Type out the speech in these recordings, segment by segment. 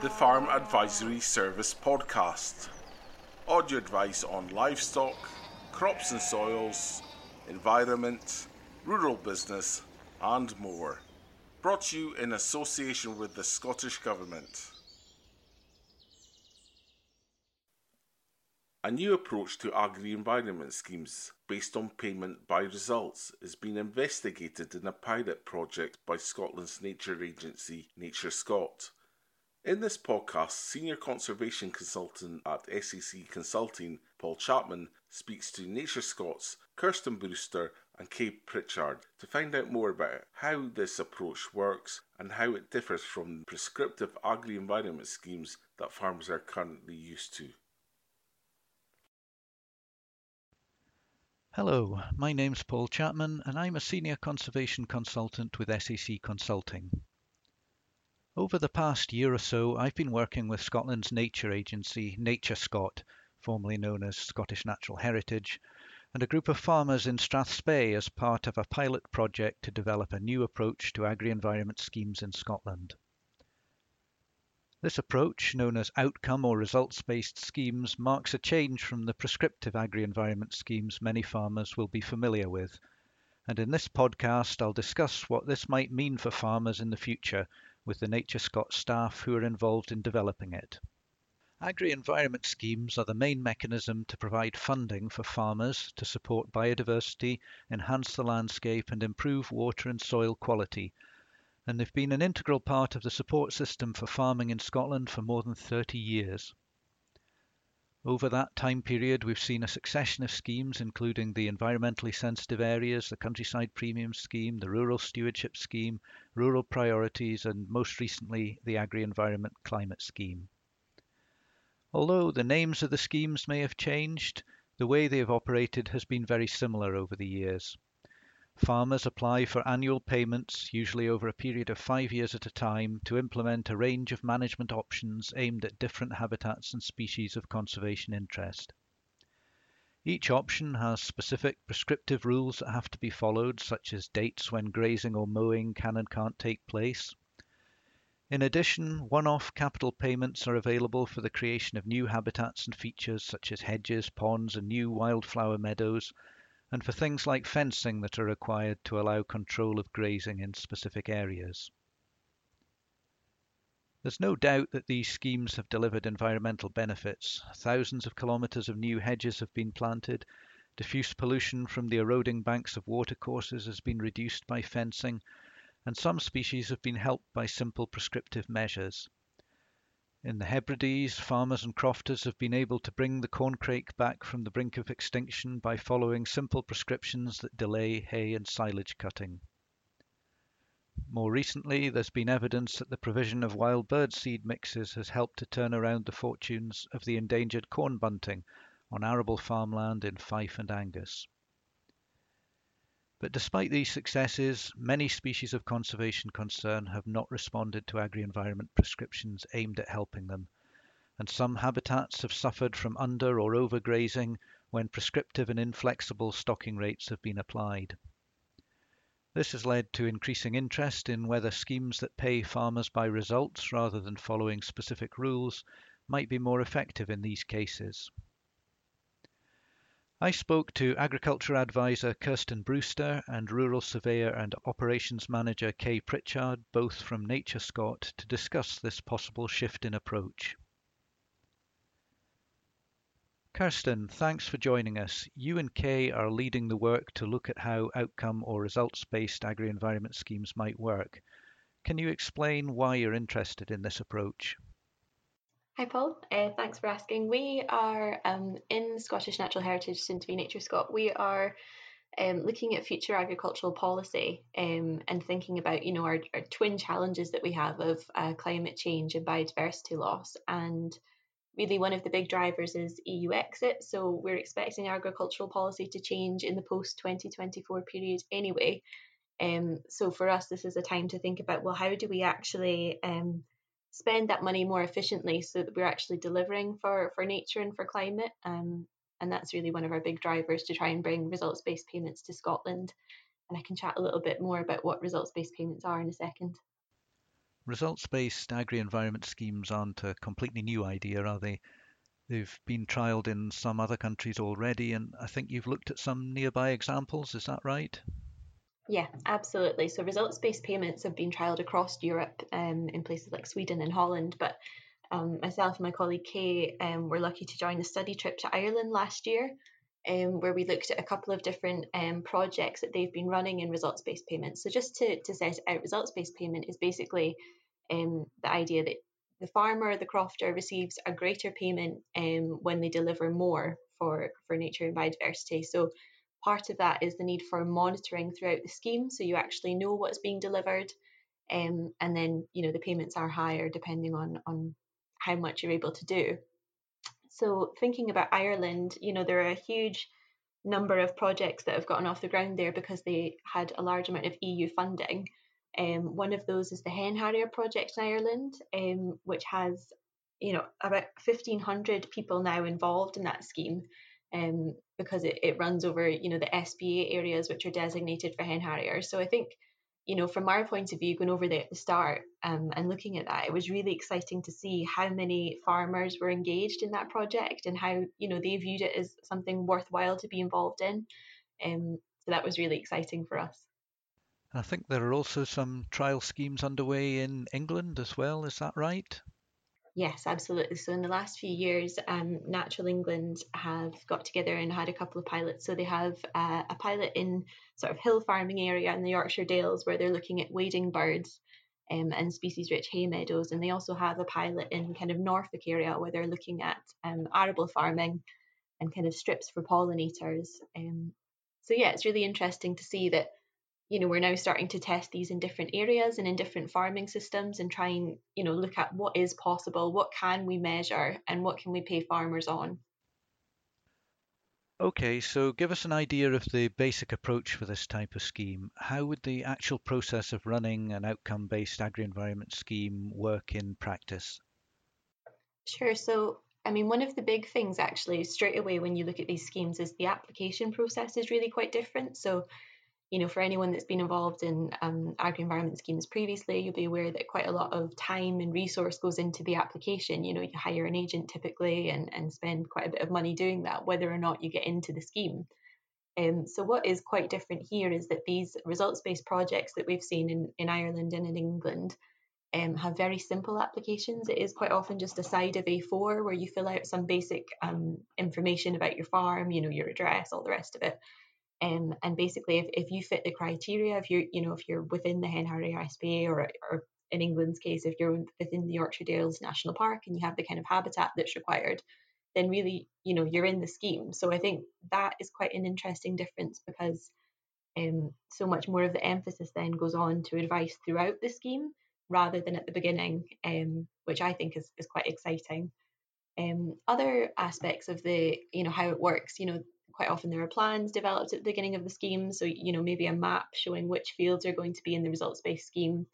the Farm Advisory Service podcast. Audio advice on livestock, crops and soils, environment, rural business, and more. Brought to you in association with the Scottish Government. A new approach to agri environment schemes based on payment by results is being investigated in a pilot project by Scotland's nature agency Nature Scot. In this podcast, Senior Conservation Consultant at SAC Consulting, Paul Chapman, speaks to Nature Scot's Kirsten Brewster and Kay Prichard to find out more about how this approach works and how it differs from prescriptive agri environment schemes that farmers are currently used to. Hello, my name's Paul Chapman and I'm a Senior Conservation Consultant with SAC Consulting. Over the past year or so, I've been working with Scotland's nature agency, Nature Scot, formerly known as Scottish Natural Heritage, and a group of farmers in Strathspey as part of a pilot project to develop a new approach to agri-environment schemes in Scotland. This approach, known as outcome or results-based schemes, marks a change from the prescriptive agri-environment schemes many farmers will be familiar with. And in this podcast, I'll discuss what this might mean for farmers in the future with the Nature Scot staff who are involved in developing it. Agri-environment schemes are the main mechanism to provide funding for farmers to support biodiversity, enhance the landscape and improve water and soil quality, and they've been an integral part of the support system for farming in Scotland for more than 30 years. Over that time period, we've seen a succession of schemes, including the environmentally sensitive areas, the Countryside Premium Scheme, the Rural Stewardship Scheme, Rural Priorities, and most recently, the Agri Environment Climate Scheme. Although the names of the schemes may have changed, the way they have operated has been very similar over the years. Farmers apply for annual payments, usually over a period of five years at a time, to implement a range of management options aimed at different habitats and species of conservation interest. Each option has specific prescriptive rules that have to be followed, such as dates when grazing or mowing can and can't take place. In addition, one-off capital payments are available for the creation of new habitats and features such as hedges, ponds and new wildflower meadows, and for things like fencing that are required to allow control of grazing in specific areas. There's no doubt that these schemes have delivered environmental benefits. Thousands of kilometres of new hedges have been planted, diffuse pollution from the eroding banks of watercourses has been reduced by fencing, and some species have been helped by simple prescriptive measures. In the Hebrides, farmers and crofters have been able to bring the corncrake back from the brink of extinction by following simple prescriptions that delay hay and silage cutting. More recently, there's been evidence that the provision of wild bird seed mixes has helped to turn around the fortunes of the endangered corn bunting on arable farmland in Fife and Angus. But despite these successes, many species of conservation concern have not responded to agri-environment prescriptions aimed at helping them, and some habitats have suffered from under or overgrazing when prescriptive and inflexible stocking rates have been applied. This has led to increasing interest in whether schemes that pay farmers by results rather than following specific rules might be more effective in these cases. I spoke to Agriculture Advisor Kirsten Brewster and Rural Surveyor and Operations Manager Kay Prichard, both from Nature Scot, to discuss this possible shift in approach. Kirsten, thanks for joining us. You and Kay are leading the work to look at how outcome or results based agri environment schemes might work. Can you explain why you're interested in this approach? Hi, Paul. Uh, thanks for asking. We are um, in Scottish Natural Heritage, soon to be Nature Scot. We are um, looking at future agricultural policy um, and thinking about, you know, our, our, twin challenges that we have of uh, climate change and biodiversity loss. And really, one of the big drivers is EU exit. So we're expecting agricultural policy to change in the post 2024 period anyway. Um, so for us, this is a time to think about, well, how do we actually um, spend that money more efficiently so that we're actually delivering for for nature and for climate um, and that's really one of our big drivers to try and bring results based payments to Scotland and I can chat a little bit more about what results based payments are in a second. Results-based agri-environment schemes aren't a completely new idea, are they? They've been trialled in some other countries already, and I think you've looked at some nearby examples, is that right? Yeah, absolutely. So results based payments have been trialled across Europe um, in places like Sweden and Holland. But um, myself and my colleague Kay um, were lucky to join a study trip to Ireland last year, um, where we looked at a couple of different um, projects that they've been running in results based payments. So, just to, to set out, results based payment is basically um, the idea that the farmer, the crofter, receives a greater payment when they deliver more for, for nature and biodiversity. So, Part of that is the need for monitoring throughout the scheme, so you actually know what's being delivered, um, and then you know the payments are higher depending on on how much you're able to do. So thinking about Ireland, you know there are a huge number of projects that have gotten off the ground there because they had a large amount of EU funding. Um, one of those is the Hen Harrier project in Ireland, um, which has you know about 1500 people now involved in that scheme um, because it, it runs over, you know, the SPA areas which are designated for hen harriers. So I think, you know, from our point of view, going over there at the start um, and looking at that, it was really exciting to see how many farmers were engaged in that project and how, you know, they viewed it as something worthwhile to be involved in. Um, so that was really exciting for us. I think there are also some trial schemes underway in England as well. Is that right? Yes, absolutely. So in the last few years, um, Natural England have got together and had a couple of pilots. So they have uh, a pilot in sort of hill farming area in the Yorkshire Dales where they're looking at wading birds um, and species-rich hay meadows, and they also have a pilot in kind of Norfolk area where they're looking at um, arable farming and kind of strips for pollinators. Um, so yeah, it's really interesting to see that you know we're now starting to test these in different areas and in different farming systems and try and you know look at what is possible what can we measure and what can we pay farmers on. Okay so give us an idea of the basic approach for this type of scheme. How would the actual process of running an outcome based agri-environment scheme work in practice? Sure so I mean, one of the big things actually straight away when you look at these schemes is the application process is really quite different. So you know, for anyone that's been involved in um, agri-environment schemes previously, you'll be aware that quite a lot of time and resource goes into the application. You know, you hire an agent typically and, and spend quite a bit of money doing that, whether or not you get into the scheme. Um, so what is quite different here is that these results-based projects that we've seen in, in Ireland and in England um, have very simple applications. It is quite often just a side of A4 where you fill out some basic um, information about your farm, you know, your address, all the rest of it. Um, and basically, if, if you fit the criteria, if you're, you know, if you're within the Hen Harrier SPA or, or in England's case, if you're within the Yorkshire Dales National Park and you have the kind of habitat that's required, then really, you know, you're in the scheme. So I think that is quite an interesting difference because um, so much more of the emphasis then goes on to advice throughout the scheme rather than at the beginning, um, which I think is, is quite exciting. Um, other aspects of the, you know, how it works, you know, quite often there are plans developed at the beginning of the scheme. So, you know, maybe a map showing which fields are going to be in the results based scheme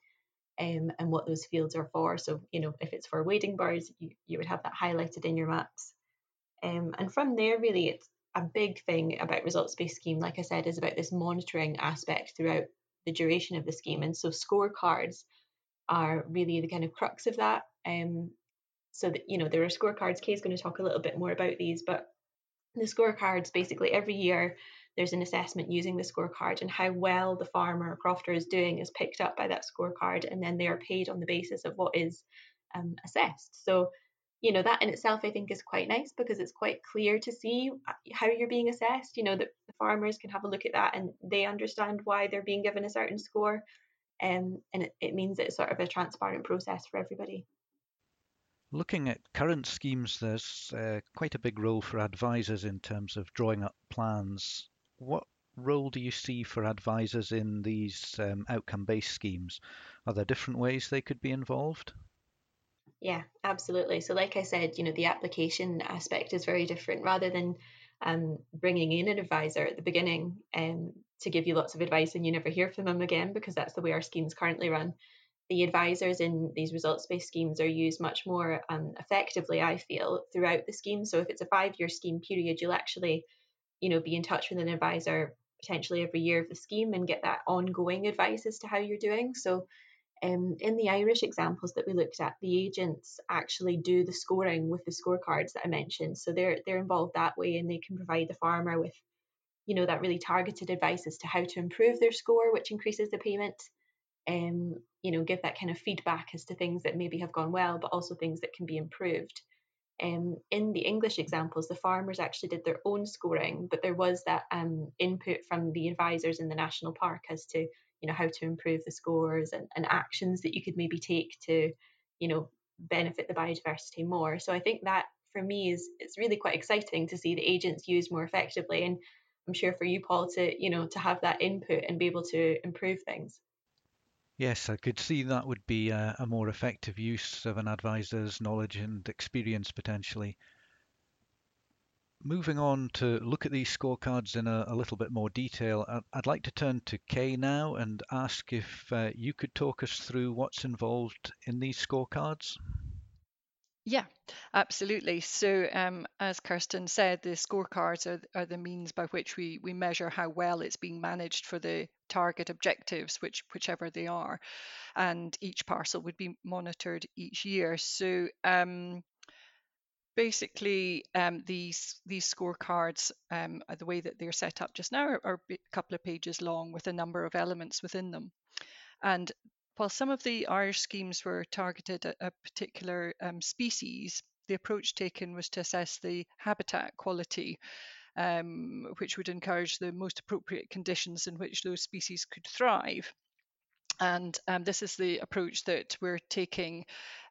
um, and what those fields are for. So, you know, if it's for wading birds, you, you would have that highlighted in your maps. Um, and from there, really, it's a big thing about results based scheme, like I said, is about this monitoring aspect throughout the duration of the scheme. And so, scorecards are really the kind of crux of that. Um, so that you know there are scorecards. Kay is going to talk a little bit more about these, but the scorecards basically every year there's an assessment using the scorecard and how well the farmer or crofter is doing is picked up by that scorecard and then they are paid on the basis of what is um, assessed. So you know that in itself i think is quite nice because it's quite clear to see uh, how you're being assessed you know that the farmers can have a look at that and they understand why they're being given a certain score um, and it, it means it's sort of a transparent process for everybody Looking at current schemes, there's uh, quite a big role for advisors in terms of drawing up plans. What role do you see for advisors in these um, outcome-based schemes? Are there different ways they could be involved? Yeah, absolutely. So, like I said, you know, the application aspect is very different. Rather than um, bringing in an advisor at the beginning um, to give you lots of advice and you never hear from them again, because that's the way our schemes currently run the advisors in these results based schemes are used much more um, effectively, I feel, throughout the scheme. So if it's a five year scheme period, you'll actually, you know, be in touch with an advisor potentially every year of the scheme and get that ongoing advice as to how you're doing. So Um, in the Irish examples that we looked at, the agents actually do the scoring with the scorecards that I mentioned. So they're they're involved that way, and they can provide the farmer with, you know, that really targeted advice as to how to improve their score, which increases the payment. Um, you know, give that kind of feedback as to things that maybe have gone well, but also things that can be improved. Um, in the English examples, the farmers actually did their own scoring, but there was that um, input from the advisors in the national park as to you know how to improve the scores and, and actions that you could maybe take to you know benefit the biodiversity more so i think that for me is it's really quite exciting to see the agents used more effectively and i'm sure for you paul to you know to have that input and be able to improve things Yes, I could see that would be a, a more effective use of an advisor's knowledge and experience potentially. Moving on to look at these scorecards in a, a little bit more detail, I'd, like to turn to Kay now and ask if uh, you could talk us through what's involved in these scorecards. Yeah, absolutely. So, um, as Kirsten said, the scorecards are, are the means by which we, we measure how well it's being managed for the target objectives, which whichever they are, and each parcel would be monitored each year. So, um, basically um, these these scorecards um, the way that they're set up just now are, are, a couple of pages long with a number of elements within them and while some of the irish schemes were targeted at a particular um, species the approach taken was to assess the habitat quality um, which would encourage the most appropriate conditions in which those species could thrive and um, this is the approach that we're taking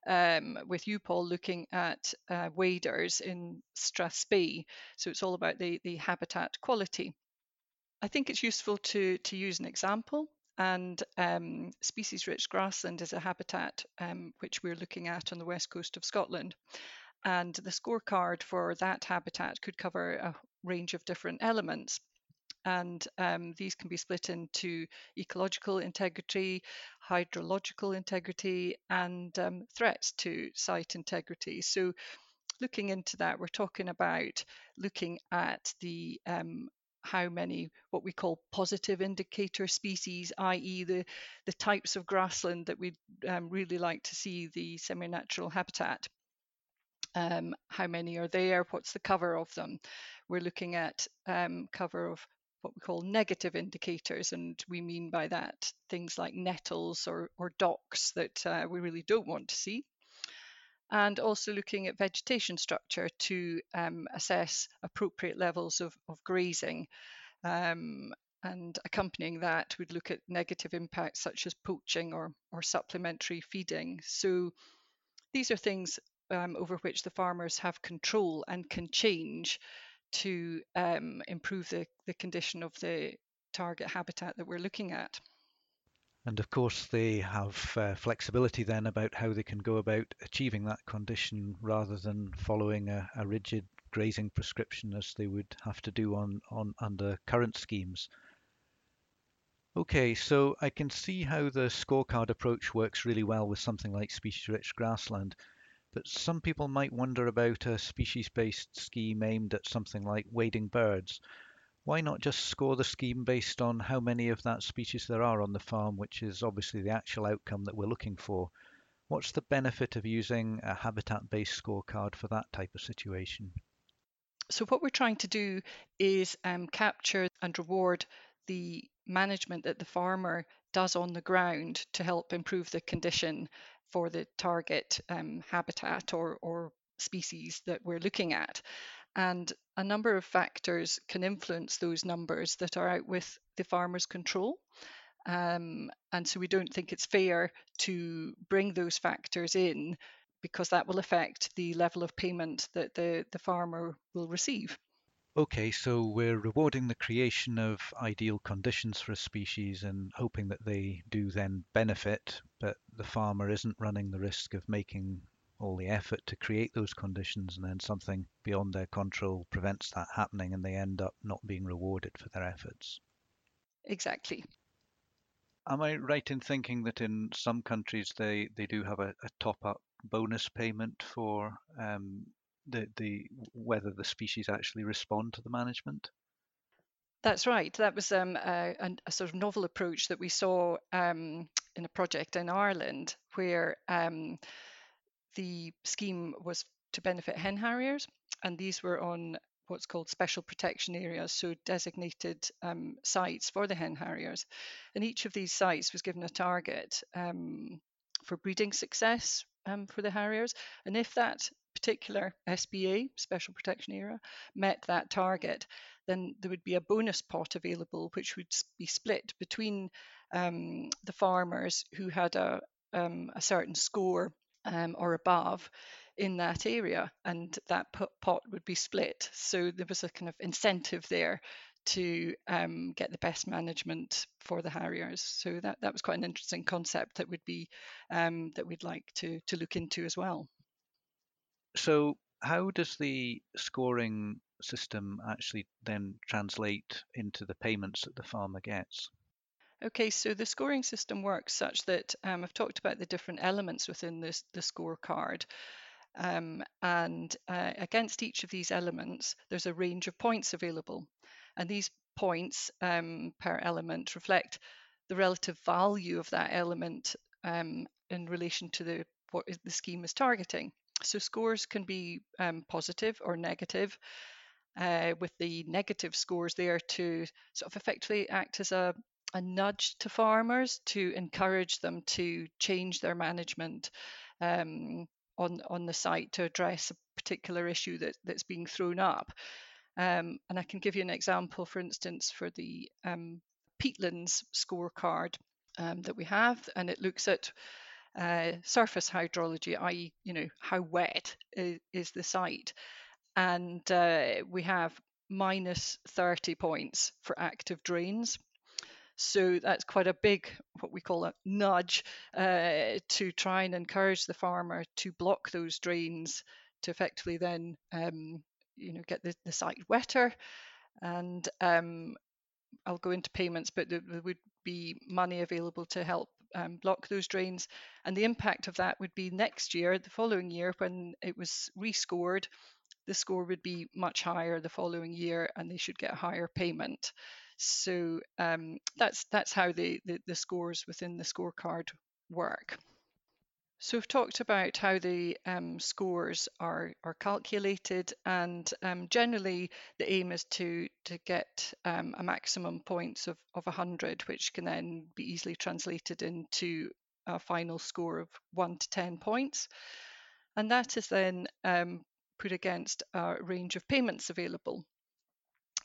um, with you, Paul, looking at uh, waders in Strathspey. So it's all about the, the habitat quality. I think it's useful to, to use an example. And um, species rich grassland is a habitat um, which we're looking at on the west coast of Scotland. And the scorecard for that habitat could cover a range of different elements and um, these can be split into ecological integrity, hydrological integrity, and um, threats to site integrity. So, looking into that, we're talking about looking at the um, how many what we call positive indicator species, i.e., the the types of grassland that we'd um, really like to see the semi-natural habitat. Um, how many are there? What's the cover of them? We're looking at um, cover of what we call negative indicators, and we mean by that things like nettles or, or docks that uh, we really don't want to see. And also looking at vegetation structure to um, assess appropriate levels of, of grazing. Um, and accompanying that, we'd look at negative impacts such as poaching or, or supplementary feeding. So these are things um, over which the farmers have control and can change to um, improve the, the condition of the target habitat that we're looking at. And of course, they have uh, flexibility then about how they can go about achieving that condition rather than following a, a, rigid grazing prescription as they would have to do on, on under current schemes. Okay, so I can see how the scorecard approach works really well with something like species rich grassland. But some people might wonder about a species-based scheme aimed at something like wading birds. Why not just score the scheme based on how many of that species there are on the farm, which is obviously the actual outcome that we're looking for? What's the benefit of using a habitat-based scorecard for that type of situation? So what we're trying to do is um, capture and reward the management that the farmer does on the ground to help improve the condition for the target um, habitat or, or species that we're looking at. And a number of factors can influence those numbers that are out with the farmer's control. Um, and so we don't think it's fair to bring those factors in because that will affect the level of payment that the, the farmer will receive. Okay, so we're rewarding the creation of ideal conditions for a species and hoping that they do then benefit, but the farmer isn't running the risk of making all the effort to create those conditions and then something beyond their control prevents that happening and they end up not being rewarded for their efforts. Exactly. Am I right in thinking that in some countries they, they do have a, a top up bonus payment for um, the the whether the species actually respond to the management? That's right. That was um, a, a, sort of novel approach that we saw um, in a project in Ireland where um, the scheme was to benefit hen harriers, and these were on what's called special protection areas, so designated um, sites for the hen harriers. And each of these sites was given a target um, for breeding success um, for the harriers. And if that particular SPA, special protection area, met that target, then there would be a bonus pot available, which would be split between um, the farmers who had a, um, a certain score um, or above in that area, and that pot would be split. So there was a kind of incentive there to um, get the best management for the harriers. So that, that was quite an interesting concept that would be um, that we'd like to to look into as well. So how does the scoring system actually then translate into the payments that the farmer gets? Okay, so the scoring system works such that um, I've talked about the different elements within this, the scorecard. Um, and uh, against each of these elements, there's a range of points available. And these points um, per element reflect the relative value of that element um, in relation to the what the scheme is targeting. So scores can be um, positive or negative, uh, with the negative scores there to sort of effectively act as a, a nudge to farmers to encourage them to change their management um, on on the site to address a particular issue that, that's being thrown up. Um, and I can give you an example, for instance, for the um, peatlands scorecard um, that we have, and it looks at uh, surface hydrology, i.e., you know, how wet is, is the site, and uh, we have minus 30 points for active drains. So that's quite a big, what we call a nudge, uh, to try and encourage the farmer to block those drains to effectively then, um, you know, get the, the site wetter. And um, I'll go into payments, but there, there would be money available to help um, block those drains. And the impact of that would be next year, the following year, when it was rescored, the score would be much higher the following year and they should get a higher payment. So um, that's that's how the, the, the scores within the scorecard work. So we've talked about how the um, scores are, are calculated, and um, generally the aim is to to get um, a maximum points of, of 100, which can then be easily translated into a final score of 1 to 10 points. And that is then um, put against a range of payments available.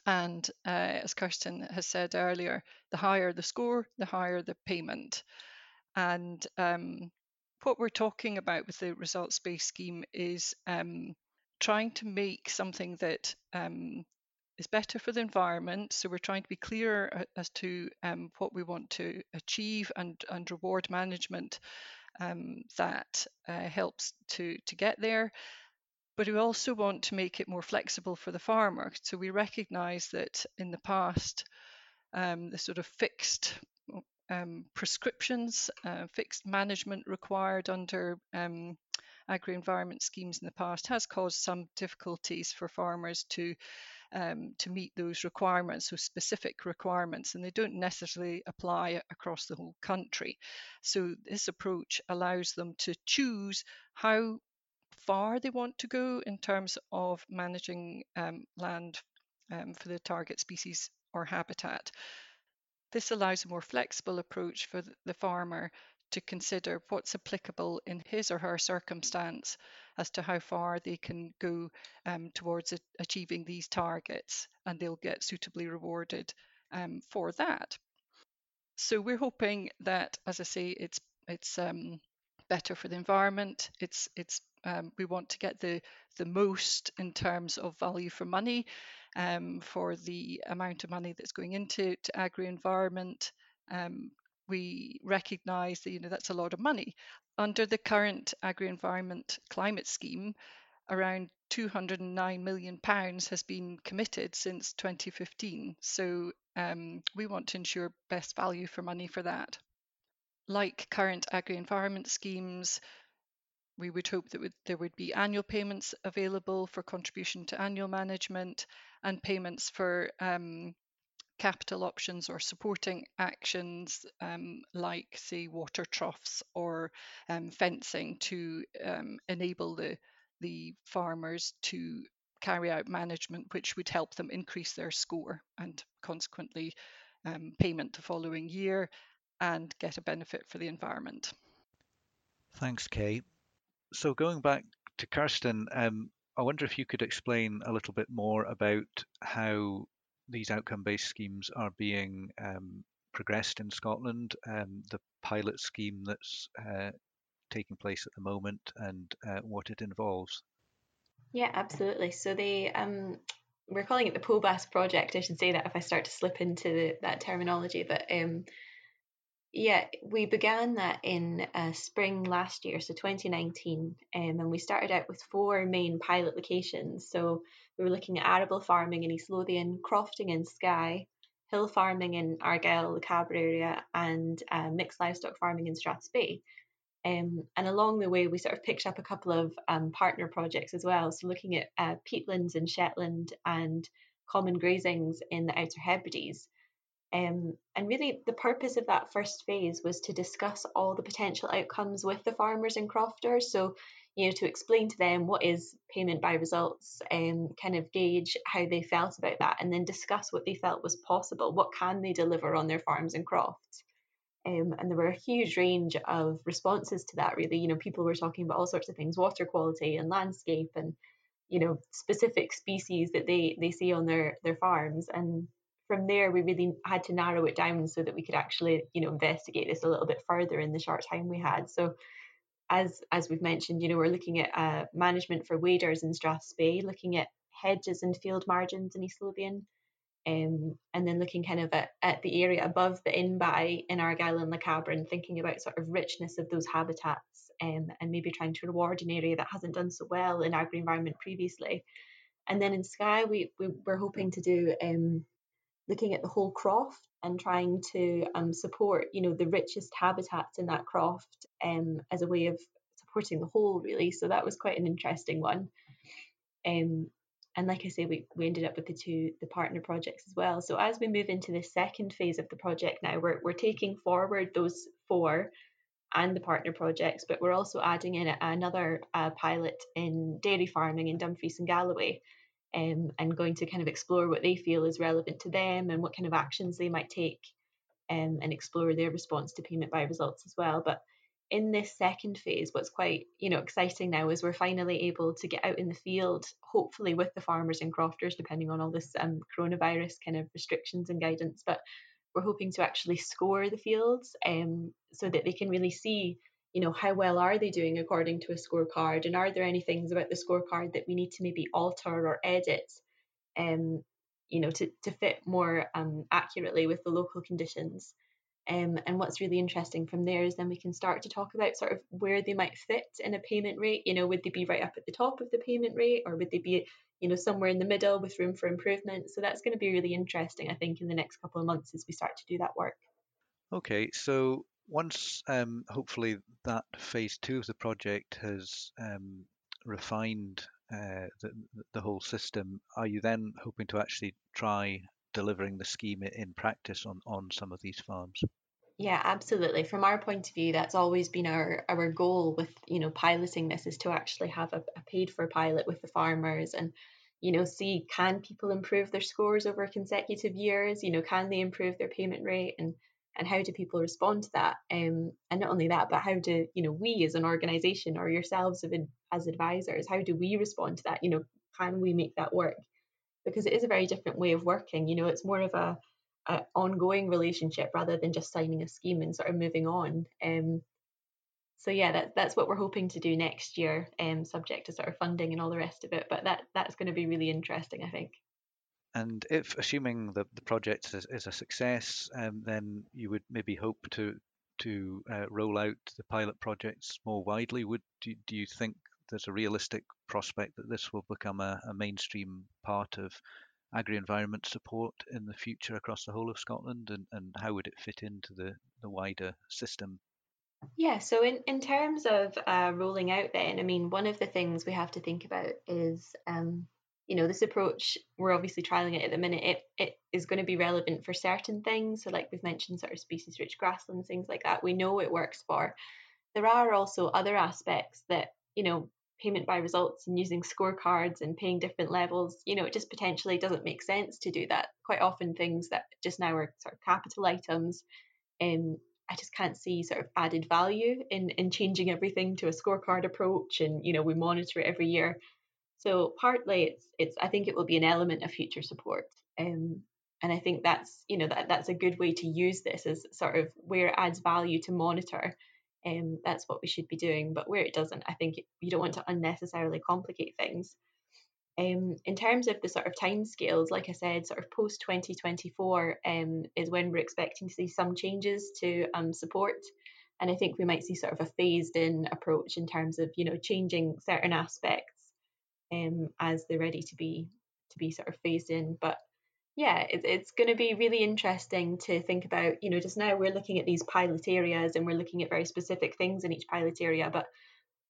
And uh, as Kirsten has said earlier, the higher the score, the higher the payment. And um, what we're talking about with the results based scheme is um, trying to make something that um, is better for the environment. So we're trying to be clear as to um, what we want to achieve and, and reward management um, that uh, helps to, to get there but we also want to make it more flexible for the farmer. So we recognise that in the past, um, the sort of fixed um, prescriptions, uh, fixed management required under um, agri-environment schemes in the past has caused some difficulties for farmers to um, to meet those requirements, those specific requirements, and they don't necessarily apply across the whole country. So this approach allows them to choose how far they want to go in terms of managing um, land um, for the target species or habitat. This allows a more flexible approach for the farmer to consider what's applicable in his or her circumstance as to how far they can go um, towards achieving these targets, and they'll get suitably rewarded um, for that. So we're hoping that, as I say, it's it's um, better for the environment. It's it's um, we want to get the the most in terms of value for money um, for the amount of money that's going into to agri environment. Um, we recognise that you know that's a lot of money. Under the current agri environment climate scheme, around 209 million pounds has been committed since 2015. So um, we want to ensure best value for money for that. Like current agri environment schemes, we would hope that there would be annual payments available for contribution to annual management and payments for um, capital options or supporting actions um, like, say, water troughs or um, fencing to um, enable the, the farmers to carry out management which would help them increase their score and consequently um, payment the following year and get a benefit for the environment. Thanks, Kay. So going back to Kirsten, um, I wonder if you could explain a little bit more about how these outcome-based schemes are being um, progressed in Scotland, um, the pilot scheme that's uh, taking place at the moment, and uh, what it involves. Yeah, absolutely. So they um, we're calling it the POBAS project. I should say that if I start to slip into the, that terminology, but um, yeah, we began that in uh, spring last year, so 2019, um, and we started out with four main pilot locations. So we were looking at arable farming in East Lothian, crofting in Skye, hill farming in Argyll, the Lochaber area, and uh, mixed livestock farming in Strathspey. Um, and along the way, we sort of picked up a couple of um, partner projects as well. So looking at uh, peatlands in Shetland and common grazings in the Outer Hebrides. Um, and really, the purpose of that first phase was to discuss all the potential outcomes with the farmers and crofters. So, you know, to explain to them what is payment by results, and um, kind of gauge how they felt about that, and then discuss what they felt was possible. What can they deliver on their farms and crofts? Um, and there were a huge range of responses to that. Really, you know, people were talking about all sorts of things: water quality and landscape, and you know, specific species that they they see on their their farms and from there we really had to narrow it down so that we could actually you know investigate this a little bit further in the short time we had so as as we've mentioned you know we're looking at uh, management for waders in strathspey looking at hedges and field margins in east lothian um, and then looking kind of at, at the area above the in-by in Argyll and Lochaber and thinking about sort of richness of those habitats um, and maybe trying to reward an area that hasn't done so well in agri-environment previously. And then in Skye, we, we, we're hoping to do um, looking at the whole croft and trying to um, support, you know, the richest habitats in that croft um, as a way of supporting the whole, really. So that was quite an interesting one. Um, and like I say, we, we ended up with the two the partner projects as well. So as we move into the second phase of the project now, we're we're taking forward those four and the partner projects, but we're also adding in another uh, pilot in dairy farming in Dumfries and Galloway um, and going to kind of explore what they feel is relevant to them and what kind of actions they might take um, and explore their response to payment by results as well. But in this second phase, what's quite you know exciting now is we're finally able to get out in the field, hopefully with the farmers and crofters, depending on all this um, coronavirus kind of restrictions and guidance. But we're hoping to actually score the fields um, so that they can really see you know how well are they doing according to a scorecard? And are there any things about the scorecard that we need to maybe alter or edit um you know to, to fit more um, accurately with the local conditions? Um, and what's really interesting from there is then we can start to talk about sort of where they might fit in a payment rate. You know would they be right up at the top of the payment rate or would they be you know somewhere in the middle with room for improvement? So that's going to be really interesting i think in the next couple of months as we start to do that work. Okay so once um, hopefully that phase two of the project has um, refined uh, the, the whole system, are you then hoping to actually try delivering the scheme in practice on, on some of these farms? Yeah, absolutely. From our point of view, that's always been our, our goal with, you know, piloting this is to actually have a, a paid for pilot with the farmers and, you know, see can people improve their scores over consecutive years? You know, can they improve their payment rate? And and how do people respond to that? Um, and not only that but how do you know we as an organization or yourselves as advisors how do we respond to that? You know can we make that work? Because it is a very different way of working you know it's more of a, a ongoing relationship rather than just signing a scheme and sort of moving on. Um, so yeah that, that's what we're hoping to do next year um, subject to sort of funding and all the rest of it but that that's going to be really interesting i think and if, assuming the, the project is, is a success, um, then you would maybe hope to to uh, roll out the pilot projects more widely. Would do, do you think there's a realistic prospect that this will become a, a mainstream part of agri-environment support in the future across the whole of Scotland, and, and how would it fit into the, the wider system? Yeah, so in, in terms of uh, rolling out, then, I mean, one of the things we have to think about is um, you know, this approach, we're obviously trialing it at the minute, it, it is going to be relevant for certain things. So, like we've mentioned, sort of species rich grasslands, things like that, we know it works for. There are also other aspects that, you know, payment by results and using scorecards and paying different levels, you know, it just potentially doesn't make sense to do that. Quite often, things that just now are sort of capital items, um, I just can't see sort of added value in in changing everything to a scorecard approach, and you know, we monitor it every year. So partly, it's it's I think it will be an element of future support. Um, and I think that's you know that that's a good way to use this as sort of where it adds value to monitor um, that's what we should be doing. But where it doesn't, I think you don't want to unnecessarily complicate things. Um, in terms of the sort of timescales, like I said, sort of post 2024 um, is when we're expecting to see some changes to um, support. And I think we might see sort of a phased in approach in terms of, you know, changing certain aspects um, as they're ready to be to be sort of phased in. But yeah, it, it's going to be really interesting to think about. You know, just now we're looking at these pilot areas and we're looking at very specific things in each pilot area, but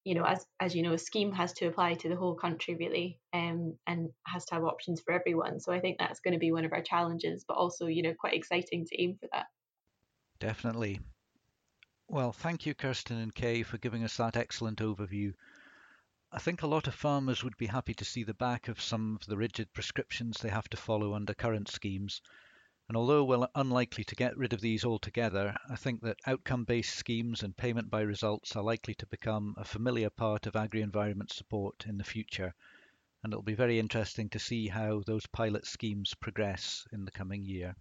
you know, as as you know, a scheme has to apply to the whole country really, um, and has to have options for everyone. So I think that's going to be one of our challenges, but also you know quite exciting to aim for that. Definitely. Well, thank you, Kirsten and Kay, for giving us that excellent overview. I think a lot of farmers would be happy to see the back of some of the rigid prescriptions they have to follow under current schemes. And although we're unlikely to get rid of these altogether, I think that outcome based schemes and payment by results are likely to become a familiar part of agri environment support in the future. And it'll be very interesting to see how those pilot schemes progress in the coming year.